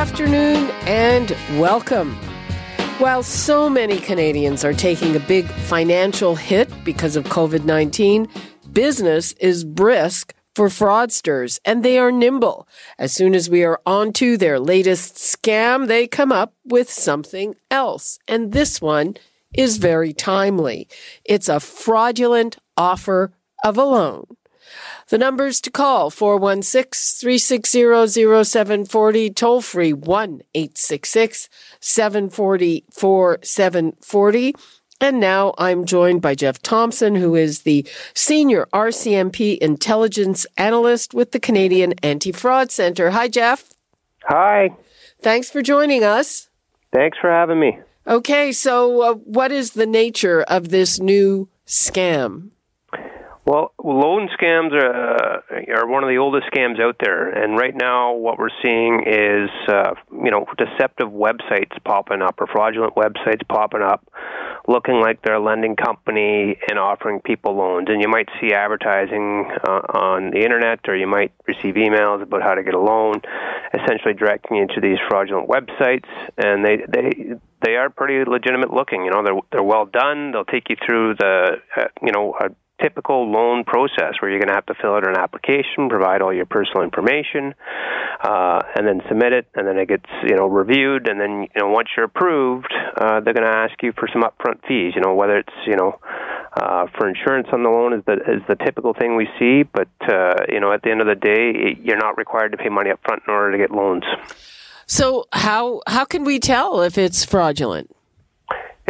afternoon and welcome. While so many Canadians are taking a big financial hit because of COVID 19, business is brisk for fraudsters and they are nimble. As soon as we are onto their latest scam, they come up with something else. And this one is very timely. It's a fraudulent offer of a loan. The numbers to call 416 360 0740, toll free 1 866 740 4740. And now I'm joined by Jeff Thomson, who is the Senior RCMP Intelligence Analyst with the Canadian Anti Fraud Center. Hi, Jeff. Hi. Thanks for joining us. Thanks for having me. Okay, so uh, what is the nature of this new scam? Well, loan scams are uh, are one of the oldest scams out there, and right now what we're seeing is uh, you know deceptive websites popping up or fraudulent websites popping up, looking like they're a lending company and offering people loans. And you might see advertising uh, on the internet, or you might receive emails about how to get a loan, essentially directing you to these fraudulent websites, and they they they are pretty legitimate looking. You know, they're they're well done. They'll take you through the uh, you know a typical loan process where you're going to have to fill out an application, provide all your personal information, uh, and then submit it, and then it gets you know reviewed, and then you know once you're approved, uh, they're going to ask you for some upfront fees. You know whether it's you know uh, for insurance on the loan is the is the typical thing we see, but uh, you know at the end of the day, you're not required to pay money upfront in order to get loans. So how how can we tell if it's fraudulent?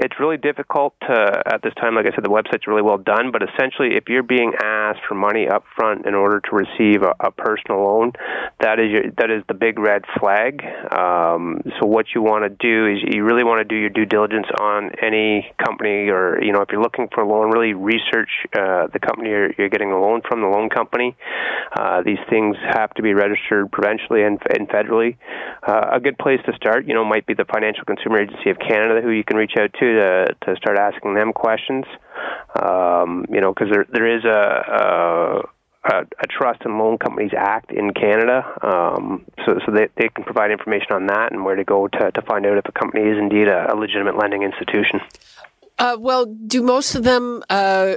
It's really difficult to, at this time. Like I said, the website's really well done, but essentially, if you're being asked for money up front in order to receive a, a personal loan, that is your, that is the big red flag. Um, so what you want to do is you really want to do your due diligence on any company, or you know, if you're looking for a loan, really research uh, the company you're, you're getting a loan from, the loan company. Uh, these things have to be registered provincially and, and federally. Uh, a good place to start, you know, might be the Financial Consumer Agency of Canada, who you can reach out to to to start asking them questions. Um, you know, because there there is a, a a, Trust and Loan Companies Act in Canada, um, so so they they can provide information on that and where to go to to find out if a company is indeed a, a legitimate lending institution. Uh, well, do most of them uh,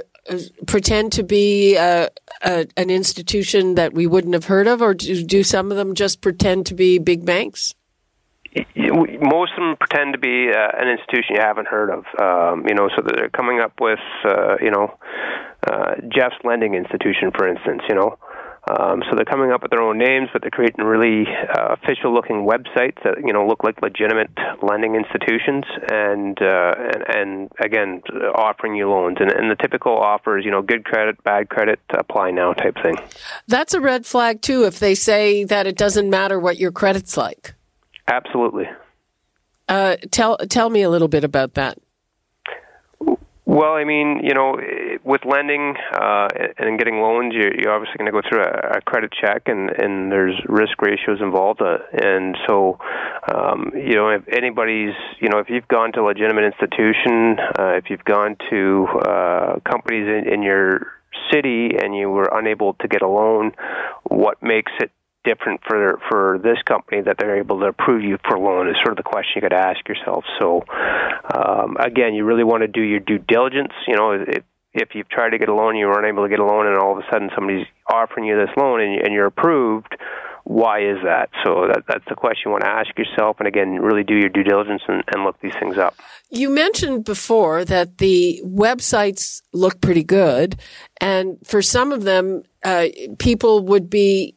pretend to be uh, an institution that we wouldn't have heard of, or do, do some of them just pretend to be big banks? Most of them pretend to be uh, an institution you haven't heard of. Um, you know, so they're coming up with, uh, you know, uh, Jeff's Lending Institution, for instance. You know, um, so they're coming up with their own names, but they're creating really uh, official-looking websites that you know look like legitimate lending institutions, and uh, and, and again offering you loans. And, and the typical offer is you know good credit, bad credit, apply now type thing. That's a red flag too. If they say that it doesn't matter what your credit's like. Absolutely. Uh, tell tell me a little bit about that. Well, I mean, you know, with lending uh, and getting loans, you're, you're obviously going to go through a, a credit check, and, and there's risk ratios involved. Uh, and so, um, you know, if anybody's, you know, if you've gone to a legitimate institution, uh, if you've gone to uh, companies in, in your city and you were unable to get a loan, what makes it different for for this company that they're able to approve you for a loan is sort of the question you got to ask yourself. So um, again, you really want to do your due diligence. You know, if if you've tried to get a loan, you weren't able to get a loan, and all of a sudden somebody's offering you this loan and, and you're approved why is that? So that, that's the question you want to ask yourself. And again, really do your due diligence and, and look these things up. You mentioned before that the websites look pretty good. And for some of them, uh, people would be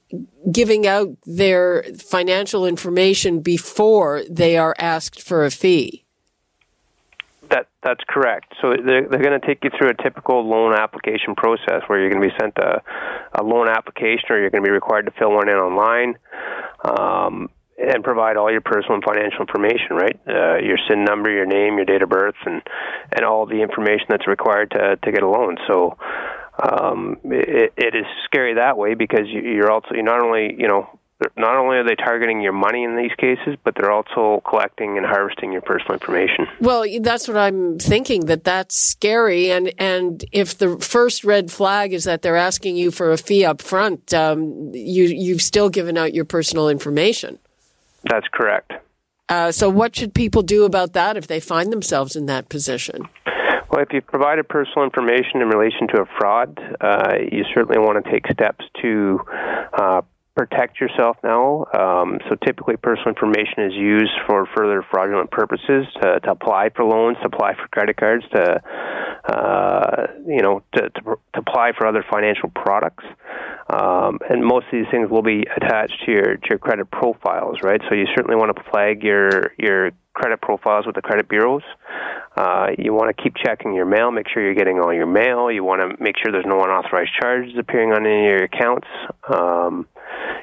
giving out their financial information before they are asked for a fee. That that's correct. So they're, they're going to take you through a typical loan application process where you're going to be sent a, a loan application or you're going to be required to fill one in online. Um, and provide all your personal and financial information, right? Uh, your SIN number, your name, your date of birth, and and all the information that's required to to get a loan. So um, it, it is scary that way because you, you're also you're not only you know not only are they targeting your money in these cases, but they're also collecting and harvesting your personal information. Well, that's what I'm thinking that that's scary. And, and if the first red flag is that they're asking you for a fee up front, um, you, you've still given out your personal information. That's correct. Uh, so what should people do about that if they find themselves in that position? Well, if you've provided personal information in relation to a fraud, uh, you certainly want to take steps to uh, protect yourself now. Um, so typically, personal information is used for further fraudulent purposes to, to apply for loans, to apply for credit cards, to uh, you know to, to, to, apply for other financial products. Um, and most of these things will be attached to your to your credit profiles, right? So you certainly want to flag your your credit profiles with the credit bureaus. Uh, you want to keep checking your mail, make sure you're getting all your mail. You want to make sure there's no unauthorized charges appearing on any of your accounts. Um,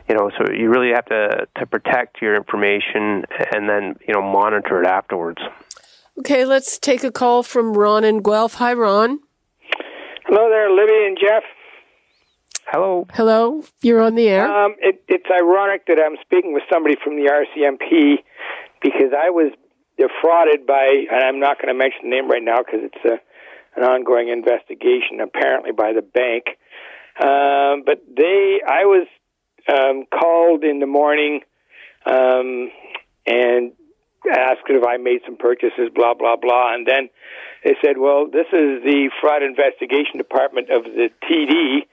you know, so you really have to to protect your information and then you know monitor it afterwards. Okay, let's take a call from Ron in Guelph. Hi, Ron. Hello there, Libby and Jeff. Hello. Hello. You're on the air. Um, it, it's ironic that I'm speaking with somebody from the RCMP because I was defrauded by, and I'm not going to mention the name right now because it's a, an ongoing investigation, apparently by the bank. Um, but they, I was um, called in the morning um, and asked if I made some purchases, blah blah blah, and then they said, "Well, this is the fraud investigation department of the TD."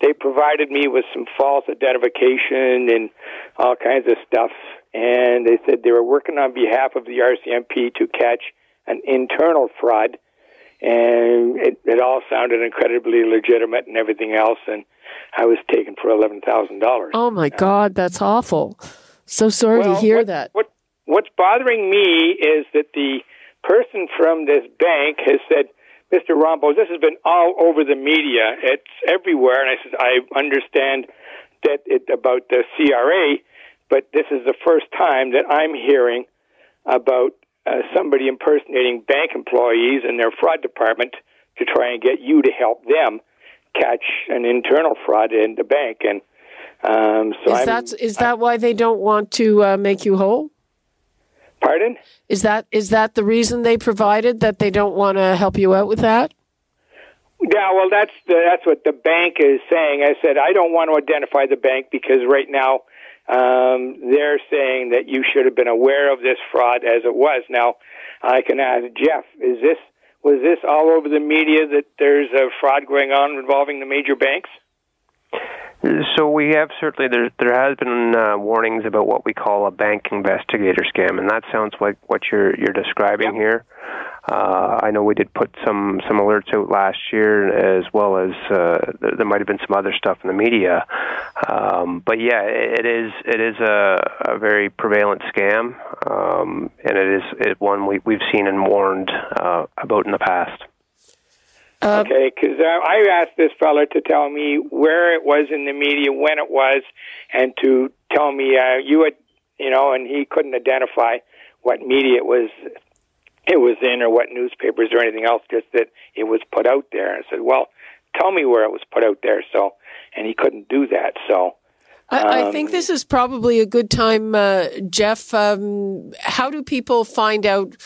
They provided me with some false identification and all kinds of stuff, and they said they were working on behalf of the RCMP to catch an internal fraud, and it, it all sounded incredibly legitimate and everything else, and I was taken for eleven thousand dollars. Oh my God, that's awful! So sorry well, to hear what, that. What What's bothering me is that the person from this bank has said, "Mr. Rombo, this has been all over the media. It's everywhere." And I said, "I understand that it about the CRA, but this is the first time that I'm hearing about uh, somebody impersonating bank employees in their fraud department to try and get you to help them catch an internal fraud in the bank." And um, so is I'm, that is that why they don't want to uh, make you whole? Pardon? Is that is that the reason they provided that they don't want to help you out with that? Yeah, well, that's the, that's what the bank is saying. I said I don't want to identify the bank because right now um, they're saying that you should have been aware of this fraud as it was. Now, I can ask Jeff: Is this was this all over the media that there's a fraud going on involving the major banks? So we have certainly there there has been uh, warnings about what we call a bank investigator scam, and that sounds like what you're you're describing yep. here. Uh, I know we did put some some alerts out last year, as well as uh, there might have been some other stuff in the media. Um, but yeah, it is it is a, a very prevalent scam, um, and it is it one we we've seen and warned uh, about in the past. Uh, okay, because uh, I asked this fella to tell me where it was in the media, when it was, and to tell me uh, you had, you know, and he couldn't identify what media it was it was in or what newspapers or anything else, just that it was put out there. And I said, well, tell me where it was put out there. So, and he couldn't do that. So, I, I um, think this is probably a good time, uh, Jeff. Um, how do people find out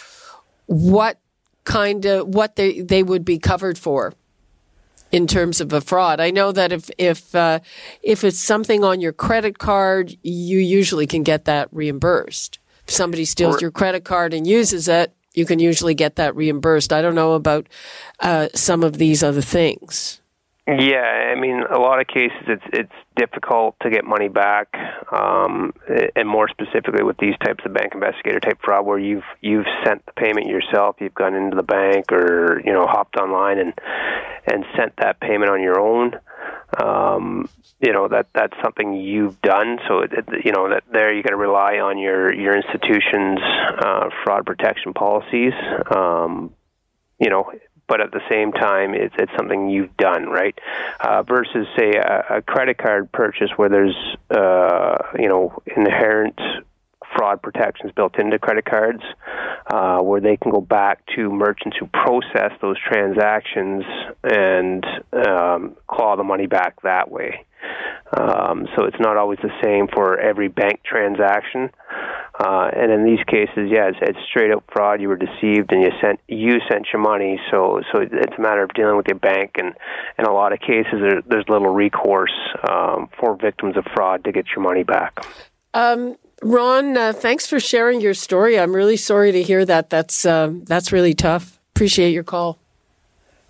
what kind of what they they would be covered for in terms of a fraud. I know that if if uh, if it's something on your credit card, you usually can get that reimbursed. If somebody steals your credit card and uses it, you can usually get that reimbursed. I don't know about uh, some of these other things. Yeah, I mean, a lot of cases it's it's difficult to get money back, um, and more specifically with these types of bank investigator type fraud, where you've you've sent the payment yourself, you've gone into the bank or you know hopped online and and sent that payment on your own. Um, you know that that's something you've done. So it, you know that there you got to rely on your your institution's uh, fraud protection policies. Um, you know but at the same time, it's it's something you've done, right? Uh, versus say a, a credit card purchase where there's uh, you know inherent fraud protections built into credit cards, uh, where they can go back to merchants who process those transactions and um, claw the money back that way. Um, so it's not always the same for every bank transaction. Uh, and in these cases, yeah, it's, it's straight up fraud. You were deceived, and you sent you sent your money. So so it's a matter of dealing with your bank, and in a lot of cases, there, there's little recourse um, for victims of fraud to get your money back. Um, Ron, uh, thanks for sharing your story. I'm really sorry to hear that. That's uh, that's really tough. Appreciate your call.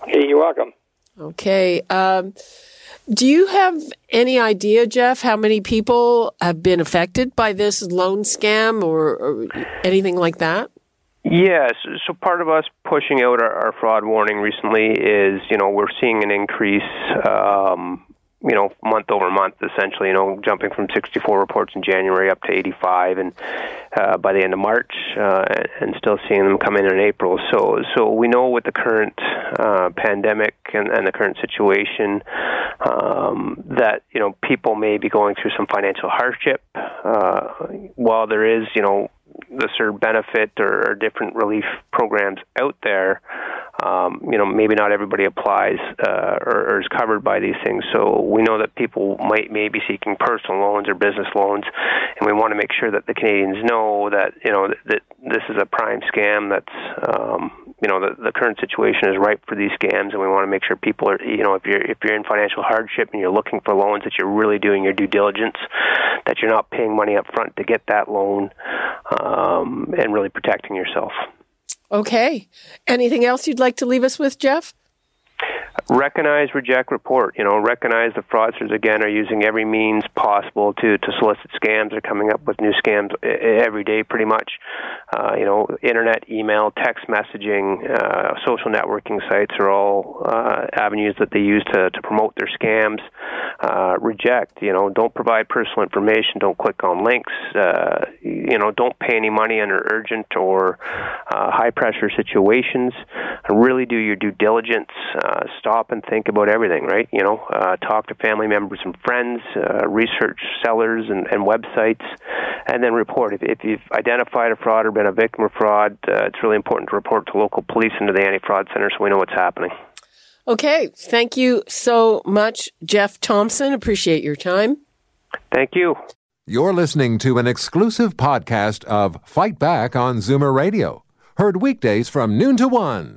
Hey, you're welcome. Okay. Um, do you have any idea, Jeff, how many people have been affected by this loan scam or, or anything like that? Yes. So part of us pushing out our, our, fraud warning recently is, you know, we're seeing an increase um, you know, month over month, essentially, you know, jumping from 64 reports in January up to 85, and uh, by the end of March, uh, and still seeing them come in in April. So, so we know with the current uh, pandemic and, and the current situation um, that you know people may be going through some financial hardship. Uh, while there is, you know, the CERB benefit or, or different relief programs out there, um, you know, maybe not everybody applies uh, or, or is covered by these things. So we know that people might may be seeking personal loans or business loans, and we want to make sure that the Canadians know that you know that, that this is a prime scam. That's um, you know the, the current situation is ripe for these scams, and we want to make sure people are you know if you're if you're in financial hardship and you're looking for loans that you're really doing your due diligence, that you're not paying money up front to get that loan, um, and really protecting yourself. Okay. Anything else you'd like to leave us with, Jeff? Recognize, reject, report. You know, recognize the fraudsters again are using every means possible to to solicit scams. They're coming up with new scams every day, pretty much. Uh, you know, internet, email, text messaging, uh, social networking sites are all uh, avenues that they use to to promote their scams. Uh, reject. You know, don't provide personal information. Don't click on links. Uh, you know, don't pay any money under urgent or uh, high pressure situations. Really do your due diligence. stop stop and think about everything, right? You know, uh, talk to family members and friends, uh, research sellers and, and websites, and then report. If, if you've identified a fraud or been a victim of fraud, uh, it's really important to report to local police and to the anti-fraud center so we know what's happening. Okay, thank you so much, Jeff Thomson. Appreciate your time. Thank you. You're listening to an exclusive podcast of Fight Back on Zoomer Radio, heard weekdays from noon to one.